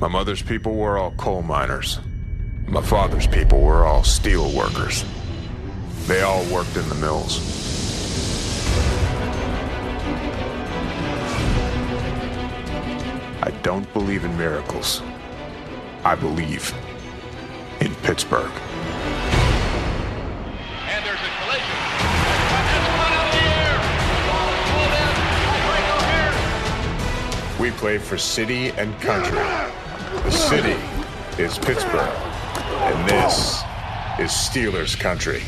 My mother's people were all coal miners. My father's people were all steel workers. They all worked in the mills. I don't believe in miracles. I believe in Pittsburgh. And there's a collision. That's one out of the air. The ball is pulled in. Michael here. We play for city and country. The city is Pittsburgh, and this is Steelers country.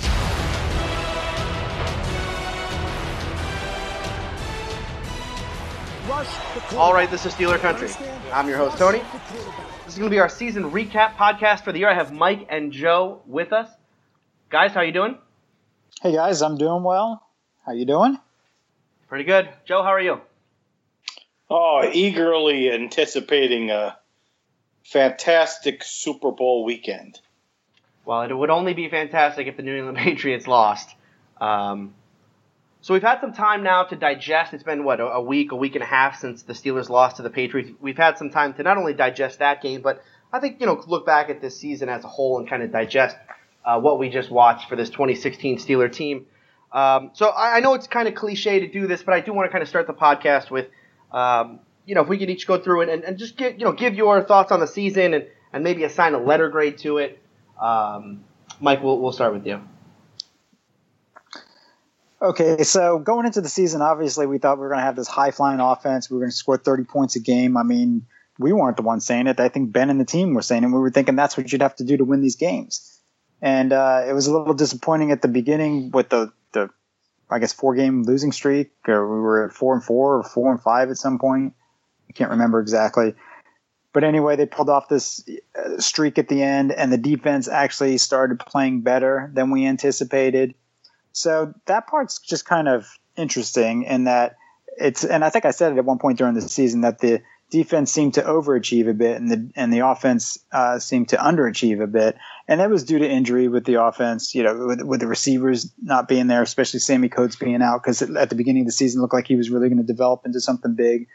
All right, this is Steeler Country. I'm your host, Tony. This is going to be our season recap podcast for the year. I have Mike and Joe with us. Guys, how you doing? Hey guys, I'm doing well. How you doing? Pretty good. Joe, how are you? Oh, eagerly anticipating a fantastic Super Bowl weekend. Well, it would only be fantastic if the New England Patriots lost. Um, so we've had some time now to digest. It's been what a week, a week and a half since the Steelers lost to the Patriots. We've had some time to not only digest that game, but I think you know look back at this season as a whole and kind of digest uh, what we just watched for this 2016 Steeler team. Um, so I, I, know it's kind of cliche to do this, but I do want to kind of start the podcast with, um, you know, if we could each go through and, and, and just get you know give your thoughts on the season and, and maybe assign a letter grade to it. Um, Mike, we'll, we'll start with you. Okay, so going into the season, obviously we thought we were going to have this high flying offense. We were going to score 30 points a game. I mean, we weren't the ones saying it. I think Ben and the team were saying it. We were thinking that's what you'd have to do to win these games. And uh, it was a little disappointing at the beginning with the, the I guess, four game losing streak. Or we were at four and four or four and five at some point. I can't remember exactly. But anyway, they pulled off this uh, streak at the end, and the defense actually started playing better than we anticipated so that part's just kind of interesting in that it's, and I think I said it at one point during the season that the defense seemed to overachieve a bit and the and the offense uh, seemed to underachieve a bit, and that was due to injury with the offense. You know, with, with the receivers not being there, especially Sammie Coates being out because at the beginning of the season looked like he was really going to develop into something big.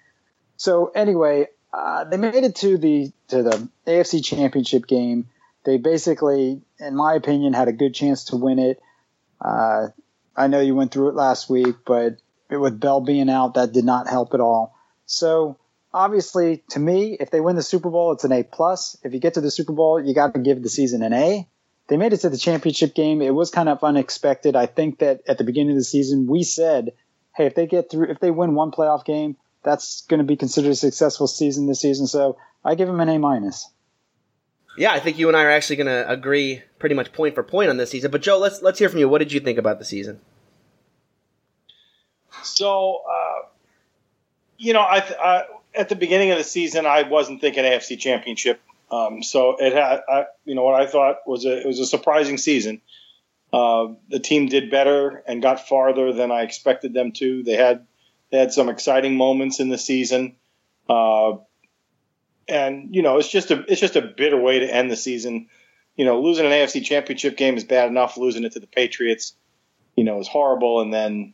So anyway, uh, they made it to the to the AFC Championship game. They basically, in my opinion, had a good chance to win it. Uh, I know you went through it last week, but with Bell being out, that did not help at all. So obviously, to me, if they win the Super Bowl, it's an A plus. If you get to the Super Bowl, you got to give the season an A. They made it to the championship game. It was kind of unexpected. I think that at the beginning of the season, we said, "Hey, if they get through, if they win one playoff game, that's going to be considered a successful season this season." So I give them an A minus. Yeah, I think you and I are actually going to agree pretty much point for point on this season. But Joe, let's let's hear from you. What did you think about the season? So, uh, you know, I, I, at the beginning of the season, I wasn't thinking AFC Championship. Um, so it had, I, you know, what I thought was a it was a surprising season. Uh, the team did better and got farther than I expected them to. They had they had some exciting moments in the season. Uh, and you know it's just a it's just a bitter way to end the season. You know, losing an AFC Championship game is bad enough. Losing it to the Patriots, you know, is horrible. And then,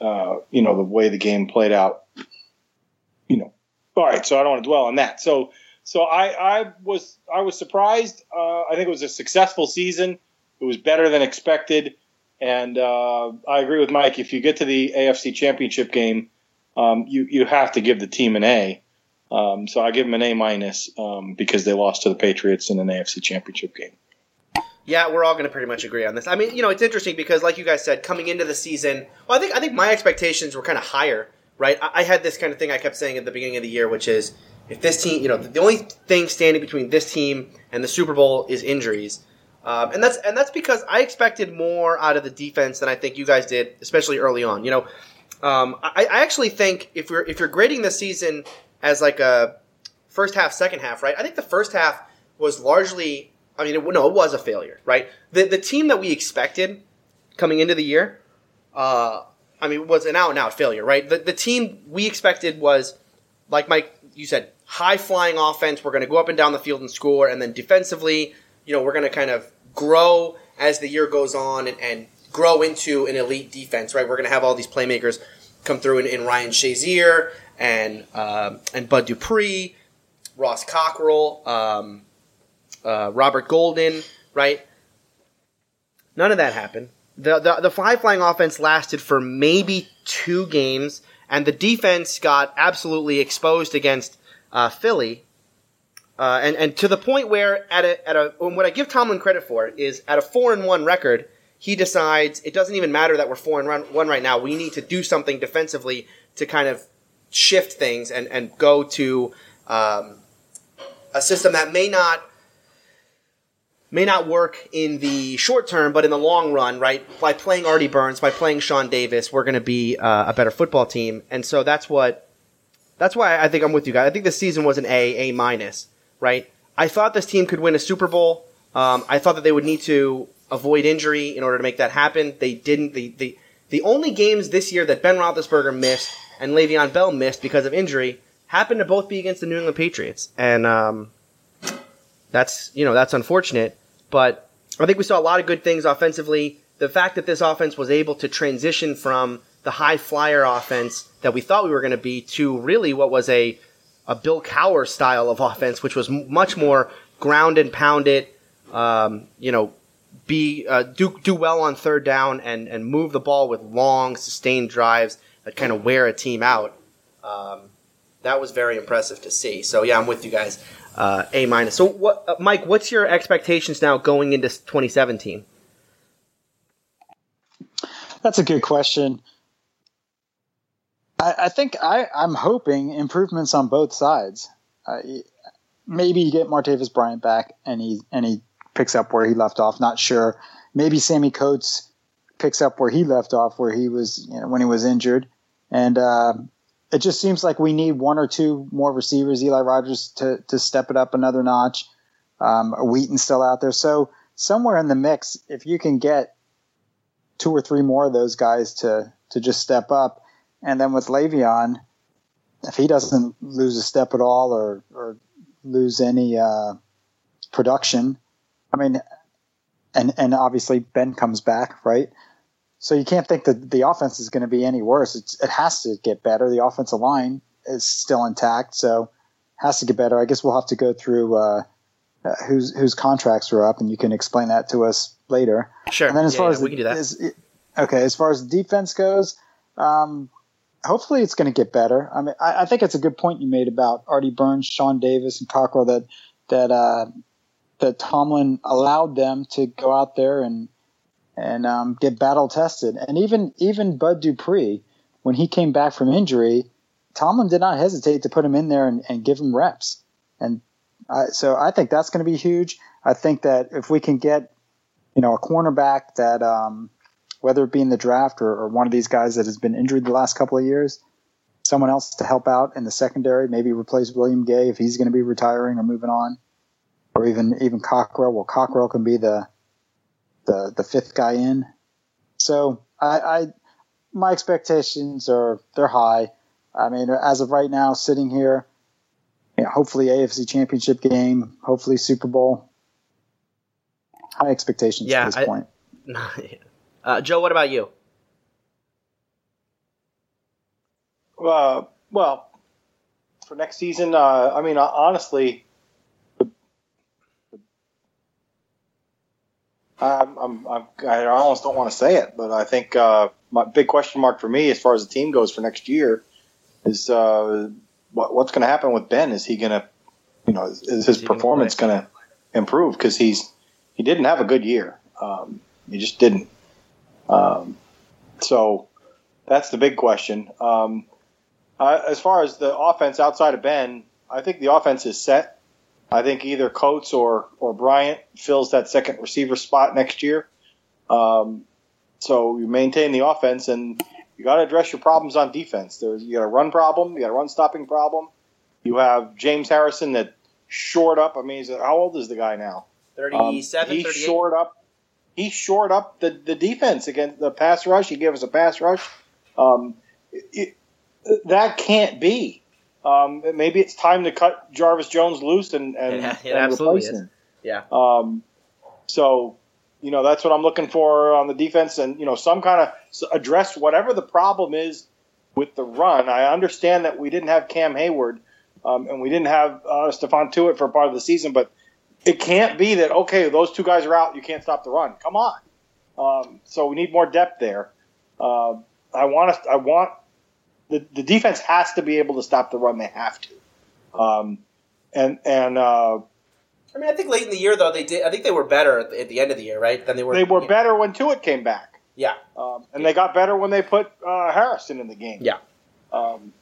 uh, you know, the way the game played out, you know. All right, so I don't want to dwell on that. So, so I, I was I was surprised. Uh, I think it was a successful season. It was better than expected, and uh, I agree with Mike. If you get to the AFC Championship game, um, you you have to give the team an A. Um, so I give them an A minus um, because they lost to the Patriots in an AFC Championship game. Yeah, we're all going to pretty much agree on this. I mean, you know, it's interesting because, like you guys said, coming into the season, well, I think I think my expectations were kind of higher, right? I, I had this kind of thing I kept saying at the beginning of the year, which is if this team, you know, the only thing standing between this team and the Super Bowl is injuries. Um, and that's and that's because I expected more out of the defense than I think you guys did, especially early on. You know, um, I, I, actually think if we're if you're grading the season as like a first half, second half, right? I think the first half was largely, I mean, it, no, it was a failure, right? The the team that we expected coming into the year, uh, I mean, was an out and out failure, right? The the team we expected was, like Mike, you said, high flying offense. We're going to go up and down the field and score, and then defensively, you know, we're going to kind of grow as the year goes on and, and grow into an elite defense, right? We're going to have all these playmakers come through in, in Ryan Shazier and uh, and Bud Dupree. Ross Cockrell, um, uh, Robert Golden, right? None of that happened. The, the the fly flying offense lasted for maybe two games, and the defense got absolutely exposed against uh, Philly. Uh, and and to the point where at a at a what I give Tomlin credit for is at a four and one record, he decides it doesn't even matter that we're four and run, one right now. We need to do something defensively to kind of shift things and and go to um, a system that may not may not work in the short term, but in the long run, right? By playing Artie Burns, by playing Sean Davis, we're going to be uh, a better football team, and so that's what that's why I think I'm with you guys. I think this season was an A, A minus, right? I thought this team could win a Super Bowl. Um, I thought that they would need to avoid injury in order to make that happen. They didn't. The the the only games this year that Ben Roethlisberger missed and Le'Veon Bell missed because of injury happened to both be against the New England Patriots, and um, that's you know that's unfortunate. But I think we saw a lot of good things offensively. The fact that this offense was able to transition from the high flyer offense that we thought we were going to be to really what was a a Bill Cowher style of offense, which was m- much more ground and pound it. Um, you know, be uh, do do well on third down and and move the ball with long sustained drives that kind of wear a team out. Um, that was very impressive to see. So yeah, I'm with you guys. Uh, a minus. So what, uh, Mike? What's your expectations now going into 2017? That's a good question. I, I think I, I'm hoping improvements on both sides. Uh, maybe you get Martavis Bryant back and he and he picks up where he left off. Not sure. Maybe Sammie Coates picks up where he left off, where he was you know, when he was injured. And uh, it just seems like we need one or two more receivers, Eli Rogers, to to step it up another notch. Um, Wheaton still out there, so somewhere in the mix, if you can get two or three more of those guys to to just step up, and then with Le'Veon, if he doesn't lose a step at all or or lose any uh, production, I mean, and and obviously Ben comes back, right? So you can't think that the offense is going to be any worse. It's, it has to get better. The offensive line is still intact, so has to get better. I guess we'll have to go through uh, uh, whose whose contracts are up, and you can explain that to us later. Sure. And then as Yeah, far yeah, as we the, can do that. as- okay, as far as defense goes, um, hopefully it's going to get better. I mean, I, I think it's a good point you made about Artie Burns, Sean Davis, and Cockrell that that uh, that Tomlin allowed them to go out there and and um, get battle tested. And even even Bud Dupree, when he came back from injury, Tomlin did not hesitate to put him in there and, and give him reps. And I, so I think that's going to be huge. I think that if we can get you know a cornerback that um, whether it be in the draft or, or one of these guys that has been injured the last couple of years, someone else to help out in the secondary, maybe replace William Gay if he's going to be retiring or moving on, or even even Cockrell. Well, Cockrell can be the the the fifth guy in. So I, I my expectations are they're high. I mean, as of right now, sitting here, you know, hopefully AFC Championship game, hopefully Super Bowl. High expectations Yeah, at this I- point. uh, Joe, what about you? Uh, well, for next season, uh, I mean, uh, honestly, I'm, I'm, I'm, I almost don't want to say it, but I think uh, my big question mark for me, as far as the team goes for next year, is uh, what, what's going to happen with Ben? Is he going to, you know, is, is his Is performance going to improve? Because he's he didn't have a good year. Um, he just didn't. Um, so that's the big question. Um, uh, as far as the offense outside of Ben, I think the offense is set. I think either Coates or or Bryant fills that second receiver spot next year. Um, so you maintain the offense, and you got to address your problems on defense. There's you got a run problem, you got a run stopping problem. You have James Harrison that shored up. I mean, how old is the guy now? Um, 37, he 38? shored up. He shored up the, the defense against the pass rush. He gave us a pass rush. Um, it, that can't be. Um, maybe it's time to cut Jarvis Jones loose and and, It it and absolutely replace is. him. Yeah. Um, so, you know, that's what I'm looking for on the defense, and you know, some kind of address whatever the problem is with the run. I understand that we didn't have Cam Heyward, um, and we didn't have uh, Stephon Tuitt for part of the season. But it can't be that okay, those two guys are out, you can't stop the run. Come on. Um, so we need more depth there. Uh, I want to, I want the, the defense has to be able to stop the run. They have to. Um, and and uh, I mean, I think late in the year though they did. I think they were better at the, at the end of the year, right? Than they were. they were better when Tuitt came back, Yeah, um, and they got better when they put uh, Harrison in the game. yeah. Um,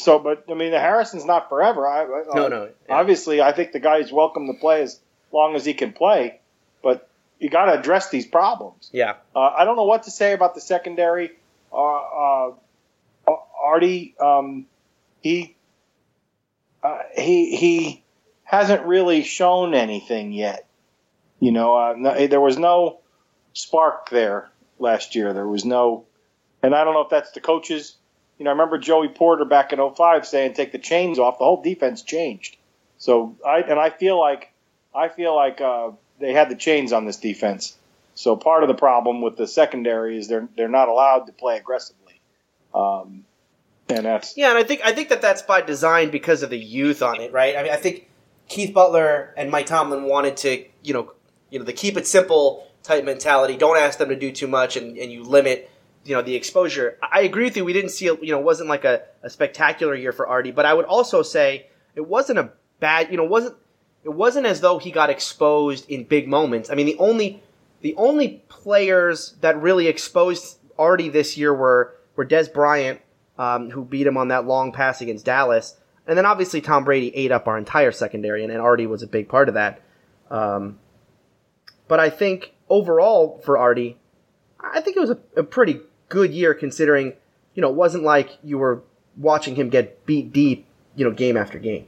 so, but I mean, the Harrison's not forever. I, I, No, no, yeah. Obviously, I think the guy's welcome to play as long as he can play, but you got to address these problems. Yeah. Uh, I don't know what to say about the secondary. Uh, uh, Artie, um, he uh, he he hasn't really shown anything yet. You know, uh, no, there was no spark there last year. There was no, and I don't know if that's the coaches. You know, I remember Joey Porter back in 05 saying, "Take the chains off." The whole defense changed. So I and I feel like I feel like uh, they had the chains on this defense. So part of the problem with the secondary is they're they're not allowed to play aggressively, um, and that's Yeah, and I think I think that that's by design because of the youth on it, right? I mean, I think Keith Butler and Mike Tomlin wanted to, you know, you know, the keep it simple type mentality. Don't ask them to do too much, and, and you limit, you know, the exposure. I agree with you. We didn't see, you know, wasn't like a, a spectacular year for Artie, but I would also say it wasn't a bad, you know, wasn't it wasn't as though he got exposed in big moments. I mean, the only the only players that really exposed Artie this year were were Dez Bryant, um, who beat him on that long pass against Dallas, and then obviously Tom Brady ate up our entire secondary, and, and Artie was a big part of that. Um, but I think overall for Artie, I think it was a, a pretty good year considering, you know, it wasn't like you were watching him get beat deep, you know, game after game.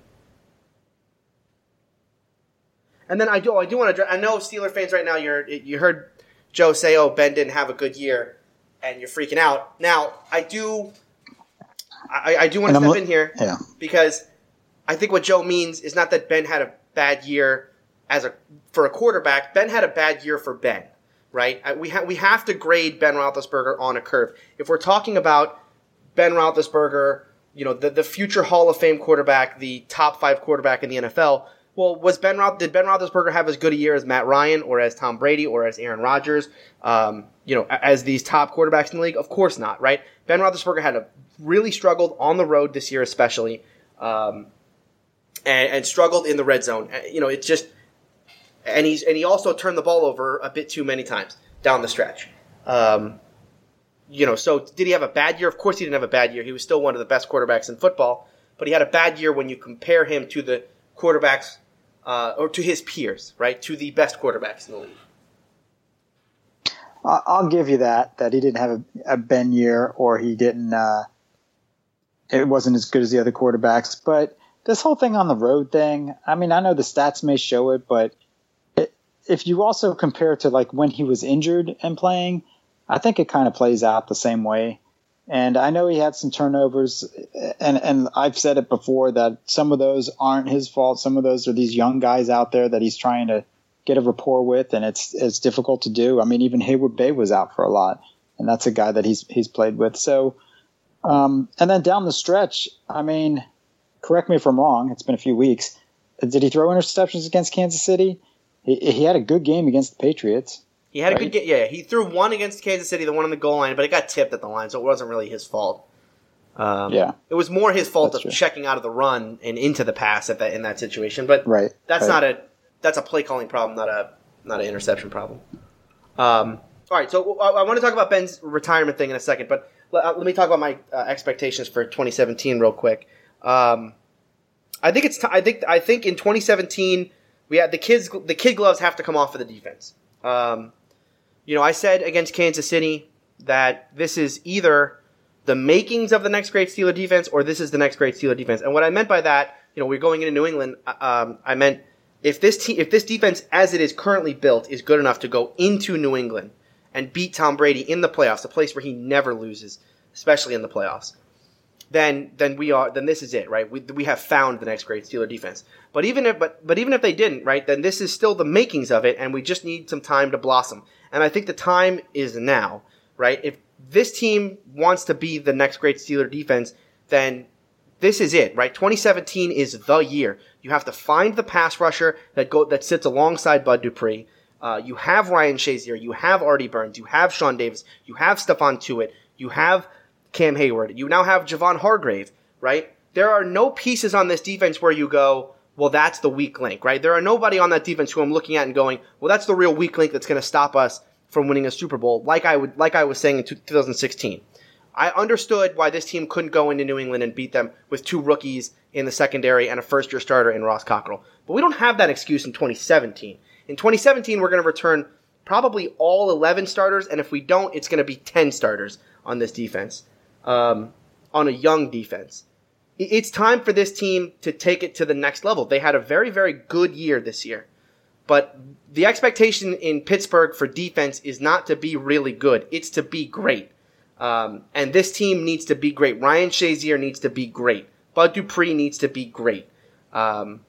And then I do, I do want to. I know Steeler fans right now. You're you heard Joe say, "Oh, Ben didn't have a good year," and you're freaking out. Now, I do, I, I do want to step in here Yeah. because I think what Joe means is not that Ben had a bad year as a for a quarterback. Ben had a bad year for Ben, right? We ha- we have to grade Ben Roethlisberger on a curve. If we're talking about Ben Roethlisberger, you know, the the future Hall of Fame quarterback, the top five quarterback in the NFL. Well, was Ben Roth, did Ben Roethlisberger have as good a year as Matt Ryan or as Tom Brady or as Aaron Rodgers? Um, you know, as these top quarterbacks in the league? Of course not, right? Ben Roethlisberger had a really struggled on the road this year, especially, um, and, and struggled in the red zone. Uh, You know, it's just, and he's and he also turned the ball over a bit too many times down the stretch. Um, you know, so did he have a bad year? Of course, he didn't have a bad year. He was still one of the best quarterbacks in football, but he had a bad year when you compare him to the quarterbacks uh, or to his peers, right? To the best quarterbacks in the league. I'll give you that that he didn't have a, a Ben year or he didn't. Uh, it wasn't as good as the other quarterbacks. But this whole thing on the road thing, I mean, I know the stats may show it, but if you also compare to like when he was injured and playing, I think it kind of plays out the same way. And I know he had some turnovers, and and I've said it before that some of those aren't his fault. Some of those are these young guys out there that he's trying to get a rapport with, and it's it's difficult to do. I mean, even Heyward-Bey was out for a lot, and that's a guy that he's he's played with. So, um, and then down the stretch, I mean, correct me if I'm wrong. It's been a few weeks. Did he throw interceptions against Kansas City? He, he had a good game against the Patriots. He had a good game. Yeah, he threw one against Kansas City, the one on the goal line, but it got tipped at the line, so it wasn't really his fault. Um, Yeah. it was more his fault That's of true. checking out of the run and into the pass at that in that situation. But Right. that's right. not a that's a play calling problem, not a not an interception problem. Um, all right, so I, I want to talk about Ben's retirement thing in a second, but let, uh, let me talk about my uh, expectations for 2017 real quick. Um, I think it's t- I think I think in 2017 we had the kids the kid gloves have to come off for the defense. Um, you know, I said against Kansas City that this is either the makings of the next great Steeler defense or this is the next great Steeler defense. And what I meant by that, you know, we're going into New England. uh, Um, I meant if this te- if this defense as it is currently built is good enough to go into New England and beat Tom Brady in the playoffs, a place where he never loses, especially in the playoffs, then then we are then this is it, right? We, we have found the next great Steeler defense. But even if but but even if they didn't, right, then this is still the makings of it, and we just need some time to blossom. And I think the time is now, right? If this team wants to be the next great Steeler defense, then this is it, right? 2017 is the year. You have to find the pass rusher that go that sits alongside Bud Dupree. Uh, you have Ryan Shazier, you have Artie Burns, you have Sean Davis, you have Stephon Tuitt, you have Cam Heyward, you now have Javon Hargrave, right? There are no pieces on this defense where you go, well, that's the weak link, right? There are nobody on that defense who I'm looking at and going, well, that's the real weak link that's going to stop us from winning a Super Bowl, like I would, like I was saying in 2016. I understood why this team couldn't go into New England and beat them with two rookies in the secondary and a first year starter in Ross Cockrell. But we don't have that excuse in 2017. In 2017, we're going to return probably all 11 starters, and if we don't, it's going to be 10 starters on this defense, um, on a young defense. It's time for this team to take it to the next level. They had a very, very good year this year. But the expectation in Pittsburgh for defense is not to be really good, it's to be great. Um, and this team needs to be great. Ryan Shazier needs to be great. Bud Dupree needs to be great. Um,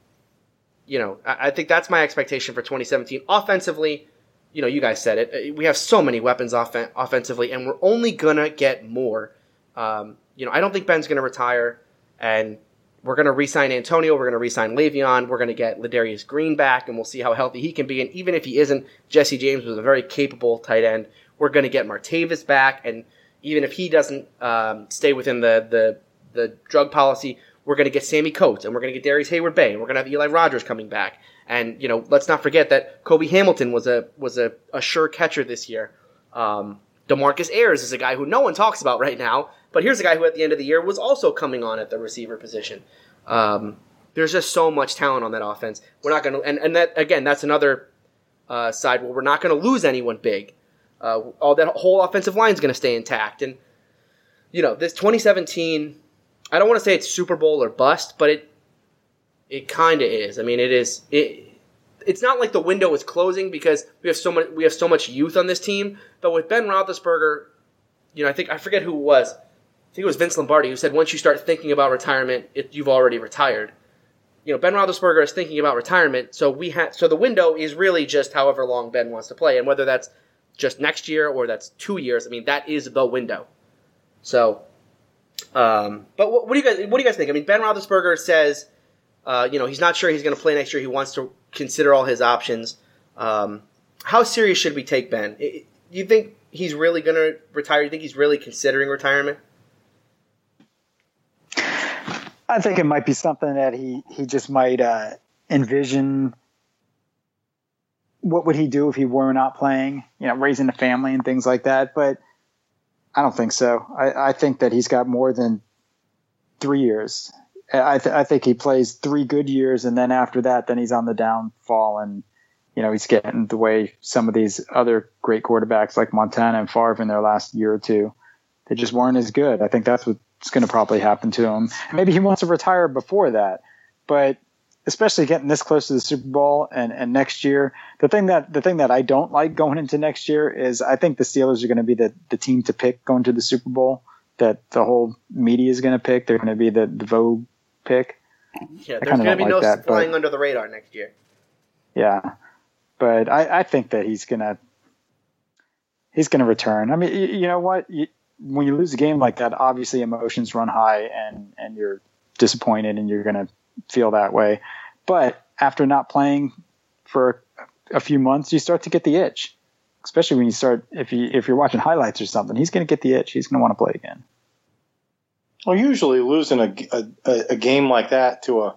you know, I, I, think that's my expectation for 2017. Offensively, you know, you guys said it. We have so many weapons off- offensively, and we're only gonna get more. Um, you know, I don't think Ben's gonna retire, and we're gonna re-sign Antonio. We're gonna re-sign Le'Veon. We're gonna get Ladarius Green back, and we'll see how healthy he can be. And even if he isn't, Jesse James was a very capable tight end. We're gonna get Martavis back, and even if he doesn't um, stay within the, the the drug policy, we're going to get Sammie Coates and we're going to get Darrius Heyward-Bey, and we're going to have Eli Rogers coming back. And you know, let's not forget that Cobi Hamilton was a was a, a sure catcher this year. Um, Demarcus Ayers is a guy who no one talks about right now, but here's a guy who at the end of the year was also coming on at the receiver position. Um, there's just so much talent on that offense. We're not going to, and, and that again, that's another uh, side where we're not going to lose anyone big. Uh, all that whole offensive line is going to stay intact. And you know, this 2017, I don't want to say it's Super Bowl or bust, but it it kind of is. I mean, it is it. It's not like the window is closing because we have so much we have so much youth on this team. But with Ben Roethlisberger, you know, I think I forget who it was. I think it was Vince Lombardi who said once you start thinking about retirement, it, you've already retired. You know, Ben Roethlisberger is thinking about retirement, so we have so the window is really just however long Ben wants to play, and whether that's just next year or that's two years. I mean, that is the window. So, um, but what, what, do you guys what do you guys think? I mean, Ben Roethlisberger says, uh, you know, he's not sure he's going to play next year. He wants to consider all his options. Um, how serious should we take Ben? Do you think he's really going to retire? Do you think he's really considering retirement? I think it might be something that he he just might uh, envision what would he do if he were not playing? You know, raising a family and things like that. But I don't think so. I, I think that he's got more than three years. I, th- I think he plays three good years, and then after that, then he's on the downfall, and you know he's getting the way some of these other great quarterbacks like Montana and Favre in their last year or two. They just weren't as good. I think that's what's going to probably happen to him. Maybe he wants to retire before that, but especially getting this close to the Super Bowl and, and next year. The thing that the thing that I don't like going into next year is I think the Steelers are going to be the, the team to pick going to the Super Bowl. That the whole media is going to pick. They're going to be the, the Vogue pick. Yeah, there's going to be like no that, flying but, under the radar next year. Yeah, but I, I think that he's gonna he's gonna return. I mean, you, you know what? You, when you lose a game like that, obviously emotions run high, and and you're disappointed, and you're gonna feel that way. But after not playing for a few months, you start to get the itch. Especially when you start, if you if you're watching highlights or something, he's going to get the itch. He's going to want to play again. Well, usually losing a, a, a game like that to a,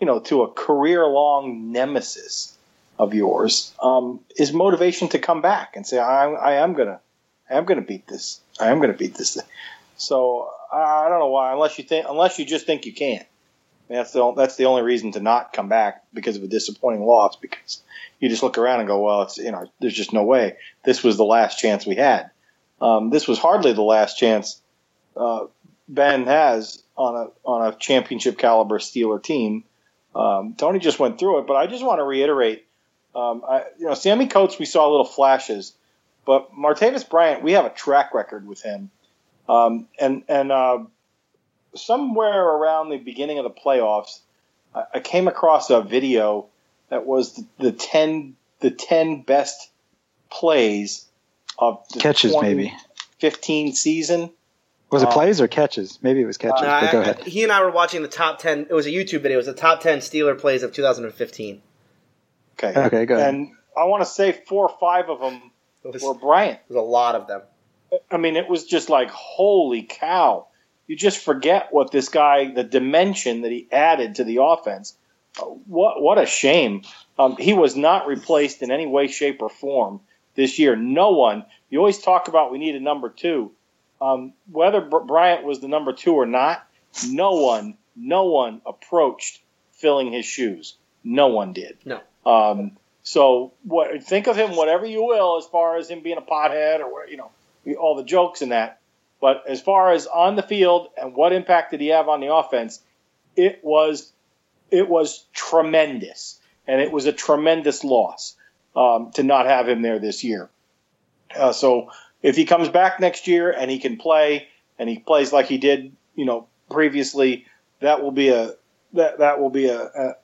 you know, to a career long nemesis of yours um, is motivation to come back and say, I, I am gonna, I am gonna beat this. I am gonna beat this thing. So I don't know why, unless you think, unless you just think you can. That's the that's the only reason to not come back because of a disappointing loss. Because you just look around and go, well, it's you know, there's just no way. This was the last chance we had. Um, this was hardly the last chance uh, Ben has on a on a championship caliber Steeler team. Um, Tony just went through it, but I just want to reiterate. Um, I, you know, Sammie Coates, we saw little flashes, but Martavis Bryant, we have a track record with him, um, and and uh, somewhere around the beginning of the playoffs, I, I came across a video that was the, the ten the ten best plays of the catches maybe 15 season Was it Um, plays or catches? Maybe it was catches. No, but I- go I- ahead. he and I were watching the top ten. It was a YouTube video. It was the top ten Steeler plays of 2015. Okay. Okay, go ahead. And I want to say four or five of them was, were Bryant. There's a lot of them. I mean, it was just like, holy cow. You just forget what this guy, the dimension that he added to the offense. Uh, What what a shame. Um, he was not replaced in any way, shape, or form this year. No one. You always talk about we need a number two. Um, whether Br- Bryant was the number two or not, no one, no one approached filling his shoes. No one did. No. Um, so what? Think of him whatever you will, as far as him being a pothead or you know, all the jokes and that. But as far as on the field and what impact did he have on the offense, it was it was tremendous, and it was a tremendous loss um, to not have him there this year. Uh, so if he comes back next year and he can play and he plays like he did, you know, previously, that will be a that that will be a, a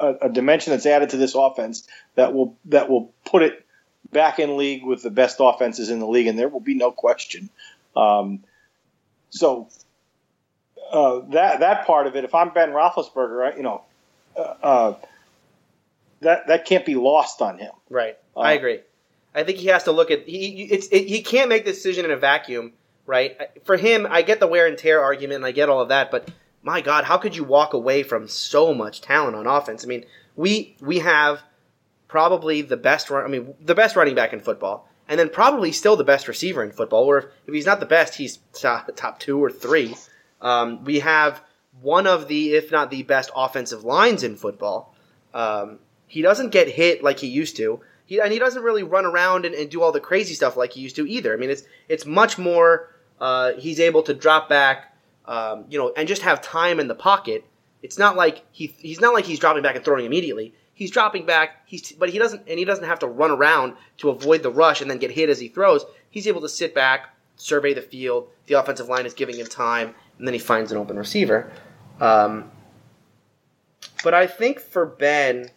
a, dimension that's added to this offense that will that will put it back in league with the best offenses in the league, and there will be no question. Um, so uh, that that part of it, if I'm Ben Roethlisberger, I, you know, uh, uh, that that can't be lost on him. Right. Uh, I agree. I think he has to look at he. It's it, he can't make the decision in a vacuum. Right. For him, I get the wear and tear argument, and I get all of that, but my God, how could you walk away from so much talent on offense? I mean, we we have probably the best run. I mean, the best running back in football, and then probably still the best receiver in football. Or if, if he's not the best, he's top, top two or three. Um, we have one of the, if not the best offensive lines in football. Um, he doesn't get hit like he used to. He, and he doesn't really run around and, and do all the crazy stuff like he used to either. I mean, it's it's much more. Uh, he's able to drop back, um, you know, and just have time in the pocket. It's not like he he's not like he's dropping back and throwing immediately. He's dropping back. He's but he doesn't and he doesn't have to run around to avoid the rush and then get hit as he throws. He's able to sit back, survey the field. The offensive line is giving him time, and then he finds an open receiver. Um, but I think for Ben,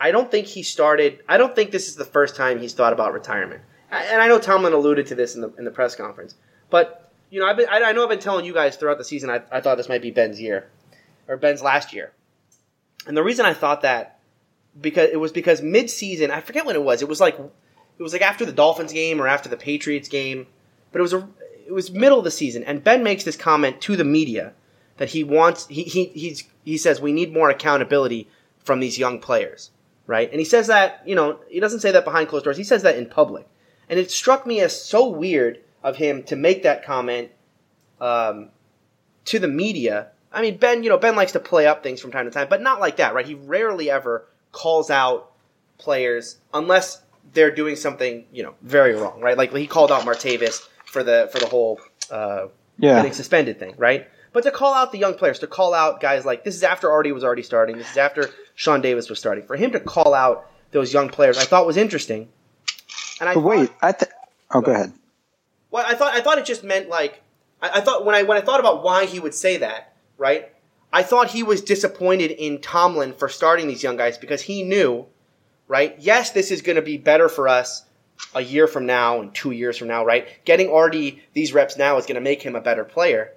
I don't think he started. I don't think this is the first time he's thought about retirement. And I know Tomlin alluded to this in the in the press conference. But you know, I've been, I, know I've been telling you guys throughout the season. I, I thought this might be Ben's year, or Ben's last year. And the reason I thought that because it was because mid-season, I forget when it was. It was like it was like after the Dolphins game or after the Patriots game, but it was a it was middle of the season. And Ben makes this comment to the media that he wants he he he's, he says we need more accountability from these young players, right? And he says that you know he doesn't say that behind closed doors. He says that in public, and it struck me as so weird of him to make that comment um, to the media. I mean, Ben, you know, Ben likes to play up things from time to time, but not like that, right? He rarely ever calls out players unless they're doing something, you know, very wrong, right? Like he called out Martavis for the for the whole uh, Yeah. getting suspended thing, right? But to call out the young players, to call out guys like this is after Artie was already starting, this is after Sean Davis was starting. For him to call out those young players, I thought was interesting. And I But wait, thought- I th- oh, go ahead. well, I thought I thought it just meant like I, I thought when I when I thought about why he would say that, right? I thought he was disappointed in Tomlin for starting these young guys because he knew, right? Yes, this is going to be better for us a year from now and two years from now, right? Getting Artie these reps now is going to make him a better player,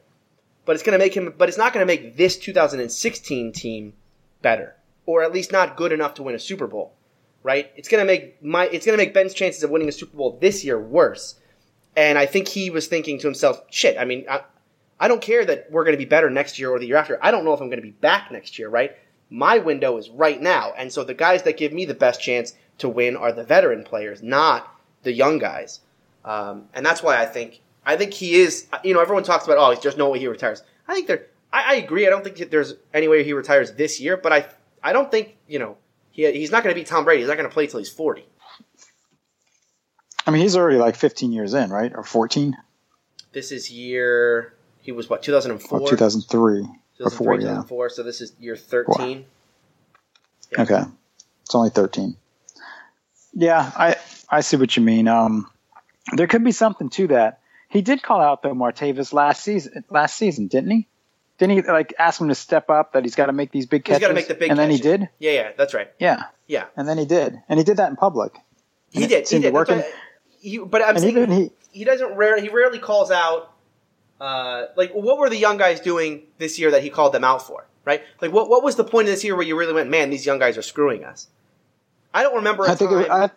but it's going to make him, but it's not going to make this 2016 team better, or at least not good enough to win a Super Bowl, right? It's to make my, it's to make Ben's chances of winning a Super Bowl this year worse. And I think he was thinking to himself, shit, I mean, I, I don't care that we're to be better next year or the year after. I don't know if I'm to be back next year, right? My window is right now. And so the guys that give me the best chance to win are the veteran players, not the young guys. Um, and that's why I think, I think he is, you know, everyone talks about, oh, there's no way he retires. I think there, I, I agree. I don't think there's any way he retires this year, but I, I don't think, you know, he, he's not going to be Tom Brady. He's not going to play till he's 40. I mean, he's already like 15 years in, right? Or 14? This is year, he was what, 2004? Or 2003 or 2003, 4, yeah. 2004, so this is year 13. Yeah. Okay. It's only 13. Yeah, I I see what you mean. Um, there could be something to that. He did call out though Martavis last season. Last season, didn't he? Didn't he like ask him to step up? That he's got to make these big He's catches. got to make the big And then he did. Yeah, yeah, that's right. Yeah, Yeah, and then he did, and he did that in public. he did. He did. work, That's and- why- he, but I'm And saying he, he doesn't rare. He rarely calls out uh, like what were the young guys doing this year that he called them out for? Right? Like what what was the point of this year where you really went, man, these young guys are screwing us? I don't remember a I think time it, I,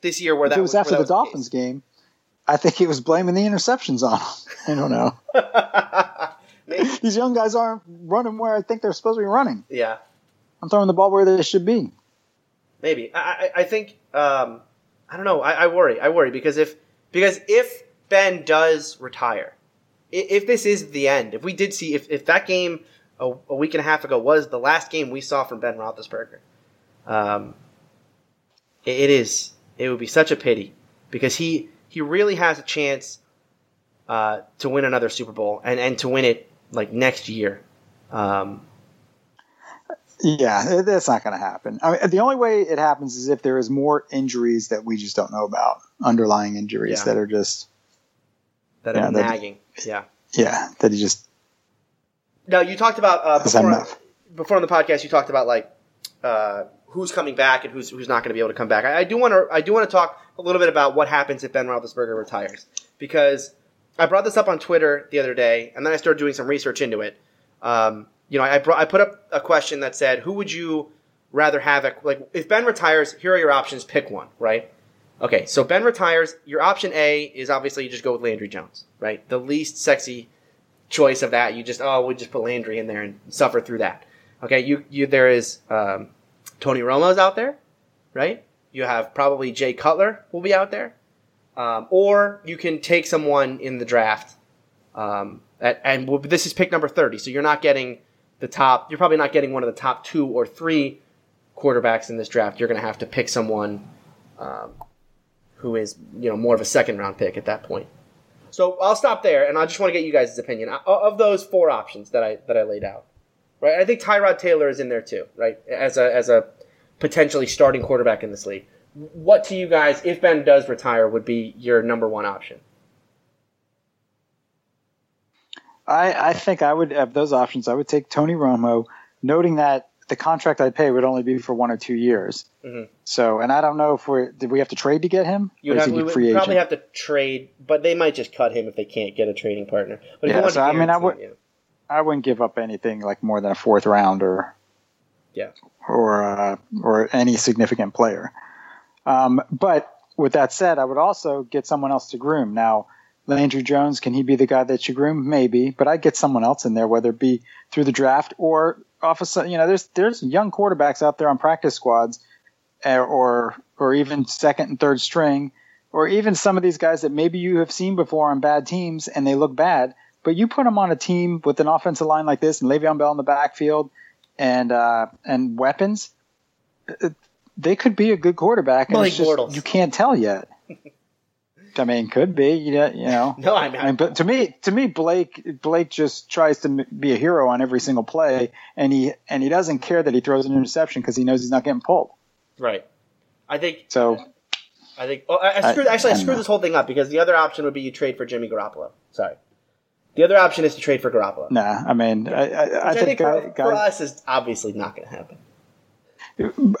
this year where that it was after the was Dolphins game. I think he was blaming the interceptions on him. I don't know. These young guys aren't running where I think they're supposed to be running. Yeah. I'm throwing the ball where they should be. Maybe I, I, I think um, I don't know. I, I worry. I worry because if because if Ben does retire, if this is the end, if we did see if, if that game a, a week and a half ago was the last game we saw from Ben Roethlisberger, um, it, it is it would be such a pity because he he really has a chance uh, to win another Super Bowl and and to win it like next year. Um, Yeah, that's not going to happen. I mean, the only way it happens is if there is more injuries that we just don't know about, underlying injuries Yeah. that are just that are that- nagging. Yeah. yeah that he just Now you talked about uh, before, enough. before on the podcast. You talked about like uh, who's coming back and who's who's not going to be able to come back. I, I do want to I do want to talk a little bit about what happens if Ben Roethlisberger retires because I brought this up on Twitter the other day, and then I started doing some research into it. Um, you know, I brought, I put up a question that said, "Who would you rather have at like if Ben retires? Here are your options. Pick one." Right? Okay, so Ben retires. Your option A is obviously you just go with Landry Jones, right? The least sexy choice of that. You just oh, we just put Landry in there and suffer through that. Okay, you you there is um, Tony Romo's out there, right? You have probably Jay Cutler will be out there, um, or you can take someone in the draft. Um, at, and well, this is pick number thirty, so you're not getting the top. You're probably not getting one of the top two or three quarterbacks in this draft. You're going to have to pick someone um, who is you know more of a second round pick at that point. So I'll stop there, and I just want to get you guys' opinion of those four options that I that I laid out. Right, I think Tyrod Taylor is in there too, right? As a as a potentially starting quarterback in this league. What to you guys, if Ben does retire, would be your number one option? I, I think I would have those options. I would take Tony Romo, noting that the contract I'd pay would only be for one or two years. Mhm. So, and I don't know if we did we have to trade to get him, You have we would probably agent? have to trade, but they might just cut him if they can't get a trading partner. But Yeah, so I mean, I would, yeah. I wouldn't give up anything like more than a fourth round or Yeah. or uh, or any significant player. Um, but with that said, I would also get someone else to groom. Now, Landry Jones, can he be the guy that you groom? Maybe, but I'd get someone else in there, whether it be through the draft or off of some, you know, there's there's young quarterbacks out there on practice squads, uh, or or even second and third string, or even some of these guys that maybe you have seen before on bad teams and they look bad, but you put them on a team with an offensive line like this and Le'Veon Bell in the backfield and uh, and weapons, they could be a good quarterback. Blake just, Bortles. you can't tell yet. I mean, could be. You know, you know. No, I mean, I mean, but to me, to me, Blake Blake just tries to be a hero on every single play, and he and he doesn't care that he throws an interception because he knows he's not getting pulled. right. I think So I think. Oh, I, I I- screwed. actually, I I screwed this whole thing up because the other option would be you trade for Jimmy Garoppolo. Sorry. The other option is to trade for Garoppolo. nah, I mean, I, I, I I think think for, guy- for us is obviously not going to happen.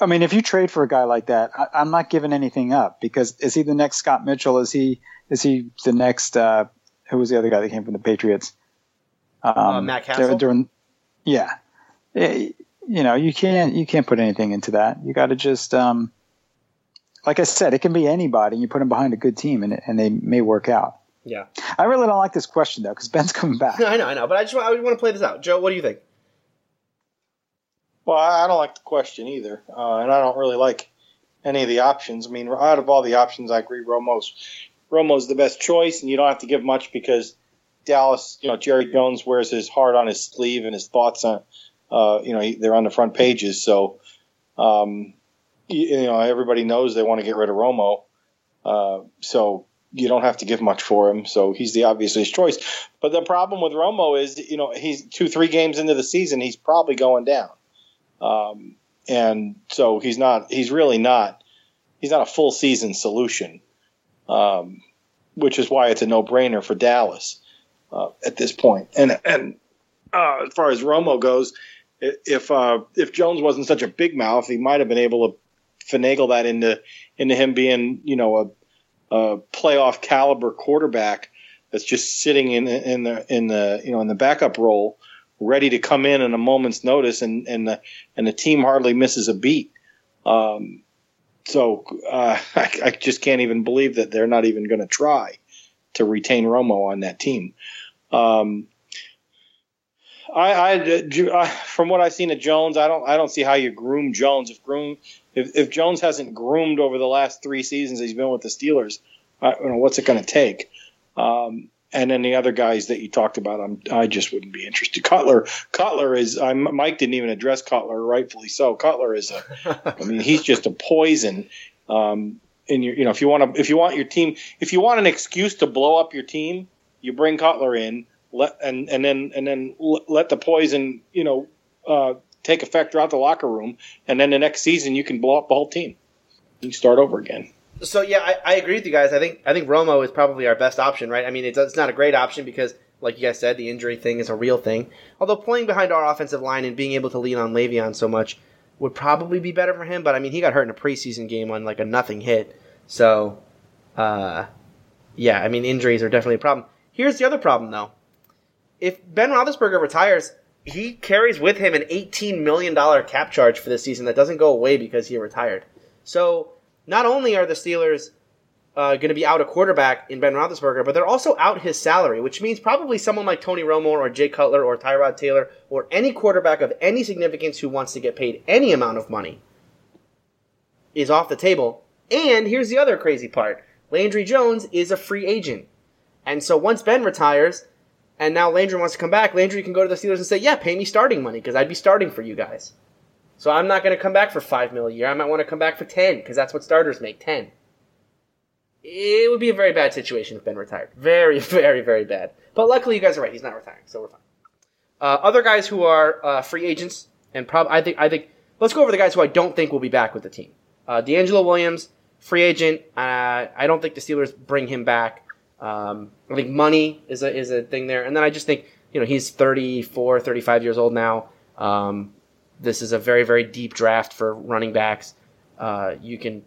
I mean, if you trade for a guy like that, I, I'm not giving anything up because is he the next Scott Mitchell? Is he is he the next? Uh, who was the other guy that came from the Patriots? Um, Uh, Matt Cassel? they're yeah, Eh, you know, you can't you can't put anything into that. You got to just, um, like I said, it can be anybody. You put them behind a good team, and and they may work out. Yeah. I really don't like this question though because Ben's coming back. I know, I know, but I just I want to play this out. Joe, what do you think? Well, I don't like the question either, uh, and I don't really like any of the options. I mean, out of all the options, I agree Romo's Romo's the best choice, and you don't have to give much because Dallas, you know, Jerry Jones wears his heart on his sleeve and his thoughts on, uh, you know, they're on the front pages. So, um, you, you know, everybody knows they want to get rid of Romo, uh, so you don't have to give much for him. So he's the obvious choice. But the problem with Romo is, you know, he's two, three games into the season, he's probably going down. Um, and so he's not, he's really not, he's not a full season solution, um, which is why it's a no brainer for Dallas uh, at this point. And, and uh, as far as Romo goes, if, uh, if Jones wasn't such a big mouth, he might have been able to finagle that into, into him being, you know, a, a playoff caliber quarterback that's just sitting in in the in the you know in the backup role, ready to come in in a moment's notice, and and the and the team hardly misses a beat. Um, so uh, I, I just can't even believe that they're not even going to try to retain Romo on that team. Um, I, I, from what I've seen of Jones, I don't, I don't see how you groom Jones. If groom, if, if Jones hasn't groomed over the last three seasons he's been with the Steelers, I, you know, what's it going to take? Um, and then the other guys that you talked about, I'm, I just wouldn't be interested. Cutler, Cutler is. I'm, Mike didn't even address Cutler, rightfully so. Cutler is a. I mean, he's just a poison. Um, and you, you know, if you want to, if you want your team, if you want an excuse to blow up your team, you bring Cutler in, let and and then and then let the poison, you know, uh, take effect throughout the locker room, and then the next season you can blow up the whole team. You start over again. So yeah, I, I, agree with you guys. I think I think Romo is probably our best option, right? I mean, it's, it's not a great option because, like you guys said, the injury thing is a real thing. Although playing behind our offensive line and being able to lean on Le'Veon so much would probably be better for him. But I mean, he got hurt in a preseason game on like a nothing hit, so uh, yeah, I mean, injuries are definitely a problem. Here's the other problem though: if Ben Roethlisberger retires, he carries with him an $18 million cap charge for this season that doesn't go away because he retired. So not only are the Steelers uh, going to be out a quarterback in Ben Roethlisberger, but they're also out his salary, which means probably someone like Tony Romo or Jay Cutler or Tyrod Taylor or any quarterback of any significance who wants to get paid any amount of money is off the table. And here's the other crazy part Landry Jones is a free agent. And so once Ben retires, and now Landry wants to come back, Landry can go to the Steelers and say, "Yeah, pay me starting money because I'd be starting for you guys." So I'm not going to come back for five mil a year. I might want to come back for ten because that's what starters make ten. It would be a very bad situation if Ben retired. Very, very, very bad. But luckily, you guys are right. He's not retiring, so we're fine. Uh, other guys who are uh, free agents, and probably I think I think let's go over the guys who I don't think will be back with the team. Uh, DeAngelo Williams, free agent. Uh, I don't think the Steelers bring him back. Um, I think money is a, is a thing there. And then I just think, you know, he's 34, 35 years old now. Um, this is a very, very deep draft for running backs. Uh, you can,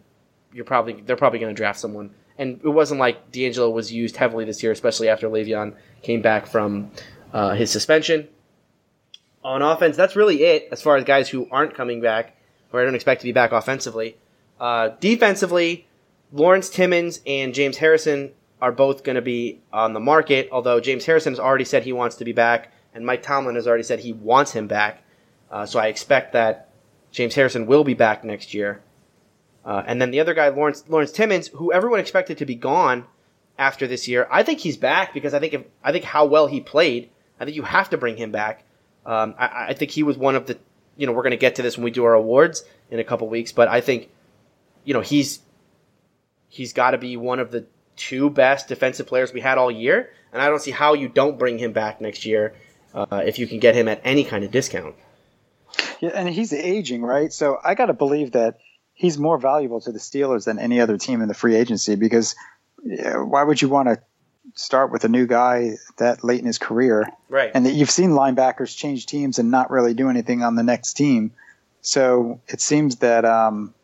you're probably, they're probably going to draft someone. And it wasn't like DeAngelo was used heavily this year, especially after Le'Veon came back from uh, his suspension. On offense, that's really it as far as guys who aren't coming back, or I don't expect to be back offensively. Uh, defensively, Lawrence Timmons and James Harrison are both going to be on the market, although James Harrison has already said he wants to be back, and Mike Tomlin has already said he wants him back. Uh, so I expect that James Harrison will be back next year. Uh, and then the other guy, Lawrence Lawrence Timmons, who everyone expected to be gone after this year, I think he's back because I think if, I think how well he played, I think you have to bring him back. Um, I, I, think he was one of the, you know, we're going to get to this when we do our awards in a couple weeks, but I think, you know, he's he's got to be one of the two best defensive players we had all year, and I don't see how you don't bring him back next year uh, if you can get him at any kind of discount. Yeah, and he's aging, right? So I got to believe that he's more valuable to the Steelers than any other team in the free agency because why would you want to start with a new guy that late in his career? Right. And that you've seen linebackers change teams and not really do anything on the next team. So it seems that um,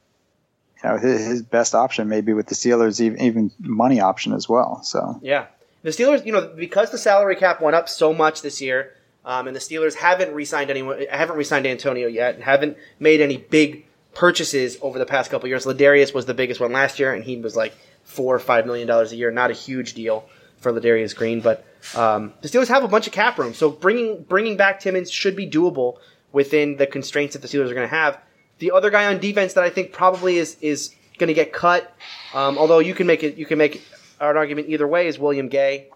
you know his, his best option may be with the Steelers, even, even money option as well. So yeah, the Steelers, you know, because the salary cap went up so much this year, um, and the Steelers haven't re-signed anyone, haven't re-signed Antonio yet, haven't made any big purchases over the past couple years. Ladarius was the biggest one last year, and he was like four or five million dollars a year. Not a huge deal for Ladarius Green, but um, the Steelers have a bunch of cap room, so bringing bringing back Timmons should be doable within the constraints that the Steelers are going to have. The other guy on defense that I think probably is is going to get cut, um, although you can make it you can make an argument either way, is William Gay.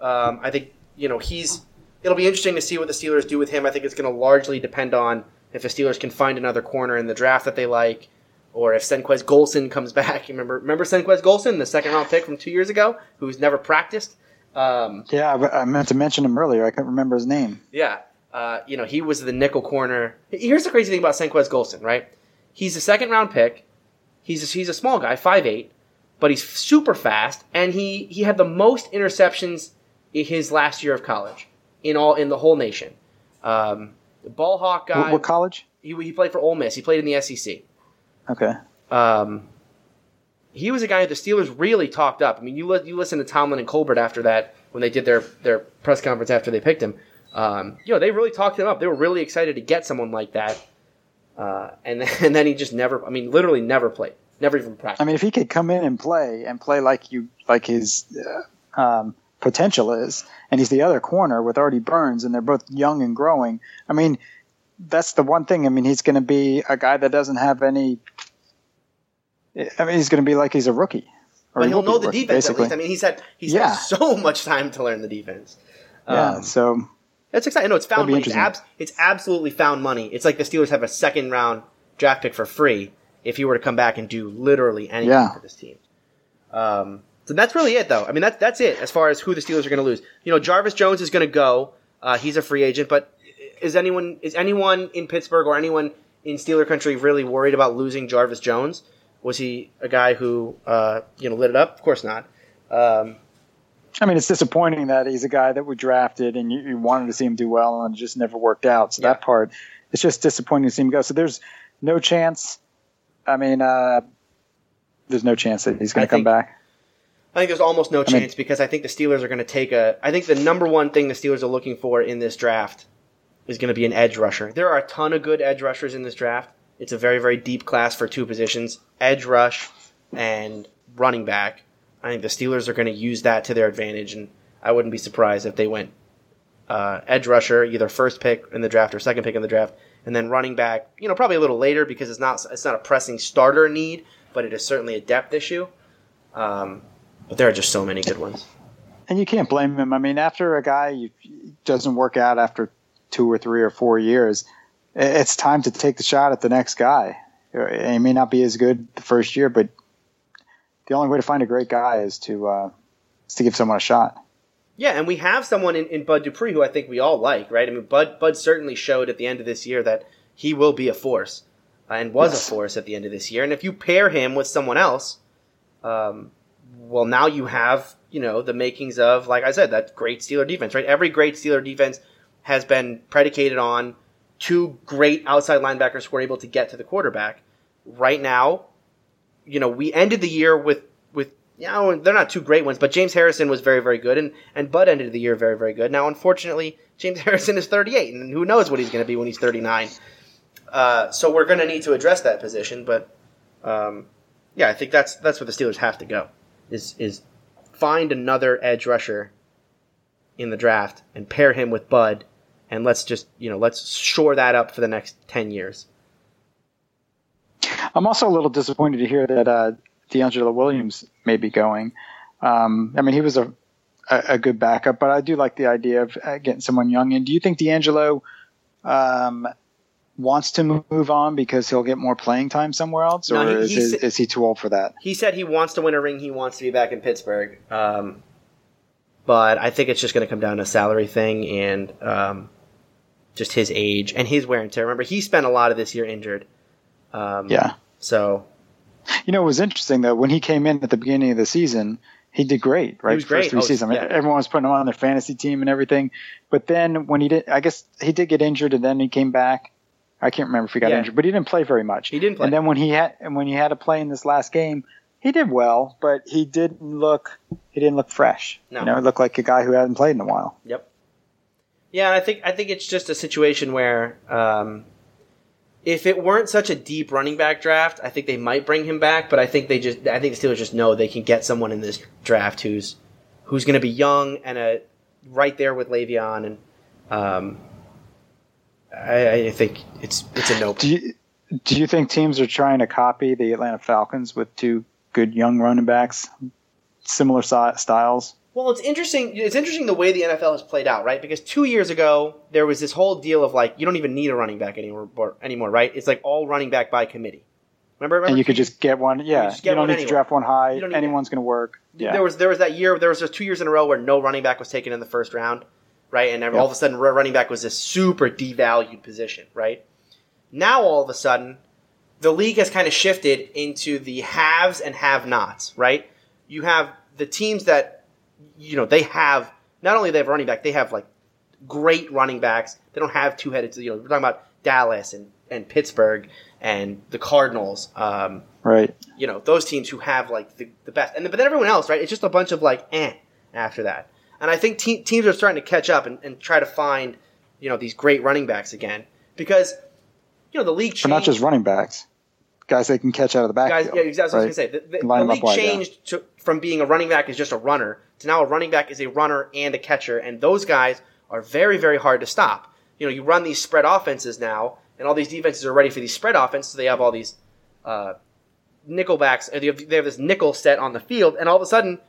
Um, I think you know he's. It'll be interesting to see what the Steelers do with him. I think it's going to largely depend on if the Steelers can find another corner in the draft that they like, or if Senquez Golson comes back. You remember remember Senquez Golson, the second round pick from two years ago, who's never practiced. Um, yeah, I meant to mention him earlier. I couldn't remember his name. Yeah, uh, you know, he was the nickel corner. Here's the crazy thing about Senquez Golson, right? He's a second round pick. He's a, he's a small guy, five eight, but he's super fast, and he, he had the most interceptions in his last year of college in all in the whole nation. Um, the ball hawk guy. What, what, college? He, he played for Ole Miss. He played in the SEC. Okay. Um, he was a guy that the Steelers really talked up. I mean, you li- you listen to Tomlin and Colbert after that when they did their their press conference after they picked him. Um, you know, they really talked him up. They were really excited to get someone like that. Uh, and then, and then he just never. I mean, literally never played. Never even practiced. I mean, if he could come in and play and play like you like his uh, um, potential is, and he's the other corner with Artie Burns, and they're both young and growing. I mean, that's the one thing. I mean, he's going to be a guy that doesn't have any. I mean, he's going to be like he's a rookie. Or but he he'll know the rookie, defense basically. at least. I mean, he's had he's Yeah. had so much time to learn the defense. yeah. Um, so That's exciting. No, it's found money. It's, abs- it's absolutely found money. It's like the Steelers have a second round draft pick for free if he were to come back and do literally anything Yeah. for this team. Um, so that's really it, though. I mean, that's that's it as far as who the Steelers are going to lose. You know, Jarvis Jones is going to go. Uh, he's a free agent, but is anyone is anyone in Pittsburgh or anyone in Steeler country really worried about losing Jarvis Jones? Was he a guy who uh, you know lit it up? Of course not. Um, I mean, it's disappointing that he's a guy that we drafted and you, you wanted to see him do well and it just never worked out. So Yeah. that part, it's just disappointing to see him go. So there's no chance. I mean, uh, there's no chance that he's going to come back. I think there's almost no mean- chance because I think the Steelers are going to take a. I think the number one thing the Steelers are looking for in this draft is going to be an edge rusher. There are a ton of good edge rushers in this draft. It's a very, very deep class for two positions edge rush and running back. I think the Steelers are going to use that to their advantage, and I wouldn't be surprised if they went uh, edge rusher, either first pick in the draft or second pick in the draft, and then running back. You know, probably a little later because it's not it's not a pressing starter need, but it is certainly a depth issue. Um, but there are just so many good ones. And you can't blame him. I mean, after a guy doesn't work out after two or three or four years, it's time to take the shot at the next guy. He may not be as good the first year, but the only way to find a great guy is to uh, is to give someone a shot. Yeah, and we have someone in, in Bud Dupree who I think we all like, right? I mean, Bud Bud certainly showed at the end of this year that he will be a force, uh, and was Yes. a force at the end of this year. And if you pair him with someone else, um, well, now you have you know the makings of, like I said, that great Steeler defense, right? Every great Steeler defense has been predicated on two great outside linebackers who are able to get to the quarterback. Right now, you know, we ended the year with with you know, they're not two great ones, but James Harrison was very, very good, and, and Bud ended the year very, very good. Now, unfortunately, James Harrison is 38, and who knows what he's going to be when he's 39. Uh, so we're going to need to address that position, but um, yeah, I think that's that's where the Steelers have to go is is find another edge rusher in the draft and pair him with Bud, and let's just you know let's shore that up for the next 10 years. I'm also a little disappointed to hear that uh, DeAngelo Williams may be going. Um, I mean, he was a, a a good backup, but I do like the idea of uh, getting someone young in. Do you think DeAngelo um, wants to move on because he'll get more playing time somewhere else, No, or he- is, he is, he too old for that? he said he wants to win a ring. He wants to be back in Pittsburgh. Um, but I think it's just going to come down to a salary thing and um, just his age and his wear and tear. Remember, he spent a lot of this year injured. Um, Yeah. So You know, it was interesting though when he came in at the beginning of the season. He did great, right? was First great. three Oh, seasons. I mean, yeah. everyone was putting him on their fantasy team and everything. But then when he did, I guess he did get injured, and then he came back. I can't remember if he got Yeah. injured, but he didn't play very much. He didn't play. And then when he had and when he had to play in this last game, he did well, but he didn't look he didn't look fresh. No. You know, he looked like a guy who hadn't played in a while. Yep. Yeah, and I think I think it's just a situation where um, if it weren't such a deep running back draft, I think they might bring him back. But I think they just I think the Steelers just know they can get someone in this draft who's who's going to be young and a right there with Le'Veon, and um, I, I think it's it's a no. Do you do you think teams are trying to copy the Atlanta Falcons with two good young running backs, similar styles? Well, it's interesting. It's interesting the way the NFL has played out, right? Because two years ago there was this whole deal of like you don't even need a running back anymore, anymore, right? It's like all running back by committee. Remember, remember and you could just get one. Yeah, you, just get don't one need anywhere. to draft one high. You don't need Anyone's going to work. Yeah. There was there was that year. There was just two years in a row where no running back was taken in the first round, right? And all of a sudden, running back was this super devalued position, right? Now all of a sudden, the league has kind of shifted into the haves and have-nots, right? You have the teams that you know they have not only they have running back, they have like great running backs. They don't have two-headed. You know, we're talking about Dallas and and Pittsburgh and the Cardinals. Um, Right. you know those teams who have like the, the best, and but then everyone else, right? It's just a bunch of like eh after that. And I think te- teams are starting to catch up and, and try to find you know these great running backs again because you know the league changed. But not just running backs. Guys they can catch out of the guys. backfield. Yeah, exactly. What I was right? gonna say the, the, the league wide, yeah. changed to, from being a running back is just a runner to now a running back is a runner and a catcher, and those guys are very very hard to stop. You know, you run these spread offenses now, and all these defenses are ready for these spread offenses. So they have all these uh, nickelbacks. uh, They have, they have this nickel set on the field, and all of a sudden,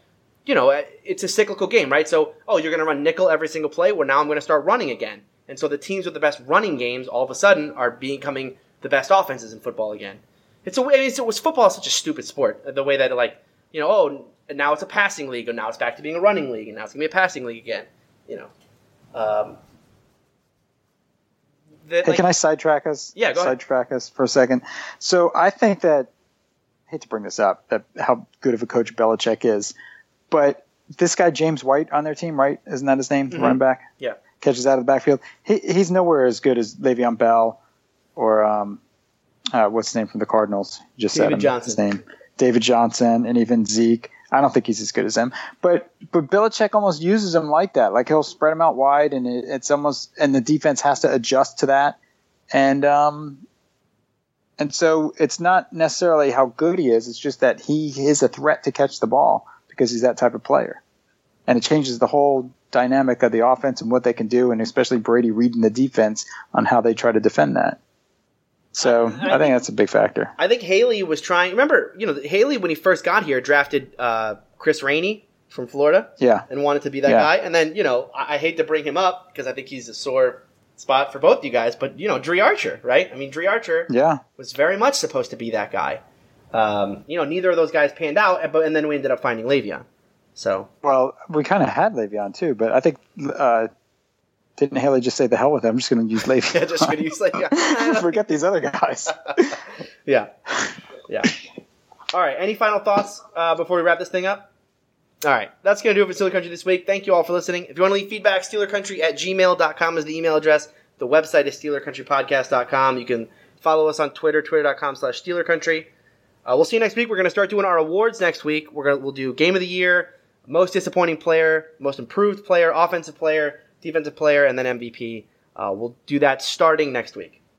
you know, uh, it's a cyclical game, right? So, oh, you're going to run nickel every single play. Well, now I'm going to start running again, and so the teams with the best running games all of a sudden are becoming the best offenses in football again. It's a, I mean, it was football is such a stupid sport. uh, The way that like, you know, oh, now it's a passing league, and now it's back to being a running league, and now it's going to be a passing league again. You know. Um, that, Hey, like- can I sidetrack us? Yeah, go ahead. sidetrack us for a second. So I think that I hate to bring this up, that how good of a coach Belichick is, but this guy James White on their team, right? Isn't that his name? Mhm. running back Yeah. catches out of the backfield. He, he's nowhere as good as Le'Veon Bell or um, uh, what's his name from the Cardinals? You just David said him, Johnson. His name, David Johnson, and even Zeke. I don't think he's as good as him, but but Belichick almost uses him like that. Like he'll spread him out wide, and it, it's almost and the defense has to adjust to that, and um, and so it's not necessarily how good he is. It's just that he is a threat to catch the ball because he's that type of player, and it changes the whole dynamic of the offense and what they can do, and especially Brady reading the defense on how they try to defend that. So I- think- think that's a big factor. I think Haley was trying. Remember, you know, Haley when he first got here drafted uh, Chris Rainey from Florida Yeah, and wanted to be that Yeah. guy. And then, you know, I, I hate to bring him up because I think he's a sore spot for both you guys. But you know, Dri Archer, right? I mean, Dri Archer yeah. was very much supposed to be that guy. Um, you know, neither of those guys panned out, but and then we ended up finding Le'Veon. So Well, we kind of had Le'Veon too, but I think uh, didn't Haley just say the hell with it? I'm just going to use Le'Veon. yeah, just gonna use Le'Veon. Forget these other guys. yeah, yeah. All right. Any final thoughts uh, before we wrap this thing up? All right. That's going to do it for Steeler Country this week. Thank you all for listening. If you want to leave feedback, SteelerCountry at gmail.com is the email address. The website is SteelerCountryPodcast.com. You can follow us on Twitter, twitter.com slash SteelerCountry. Uh, we'll see you next week. We're going to start doing our awards next week. We're gonna, we'll do Game of the Year, Most Disappointing Player, Most Improved Player, Offensive Player, Defensive Player, and then MVP. Uh, we'll do that starting next week.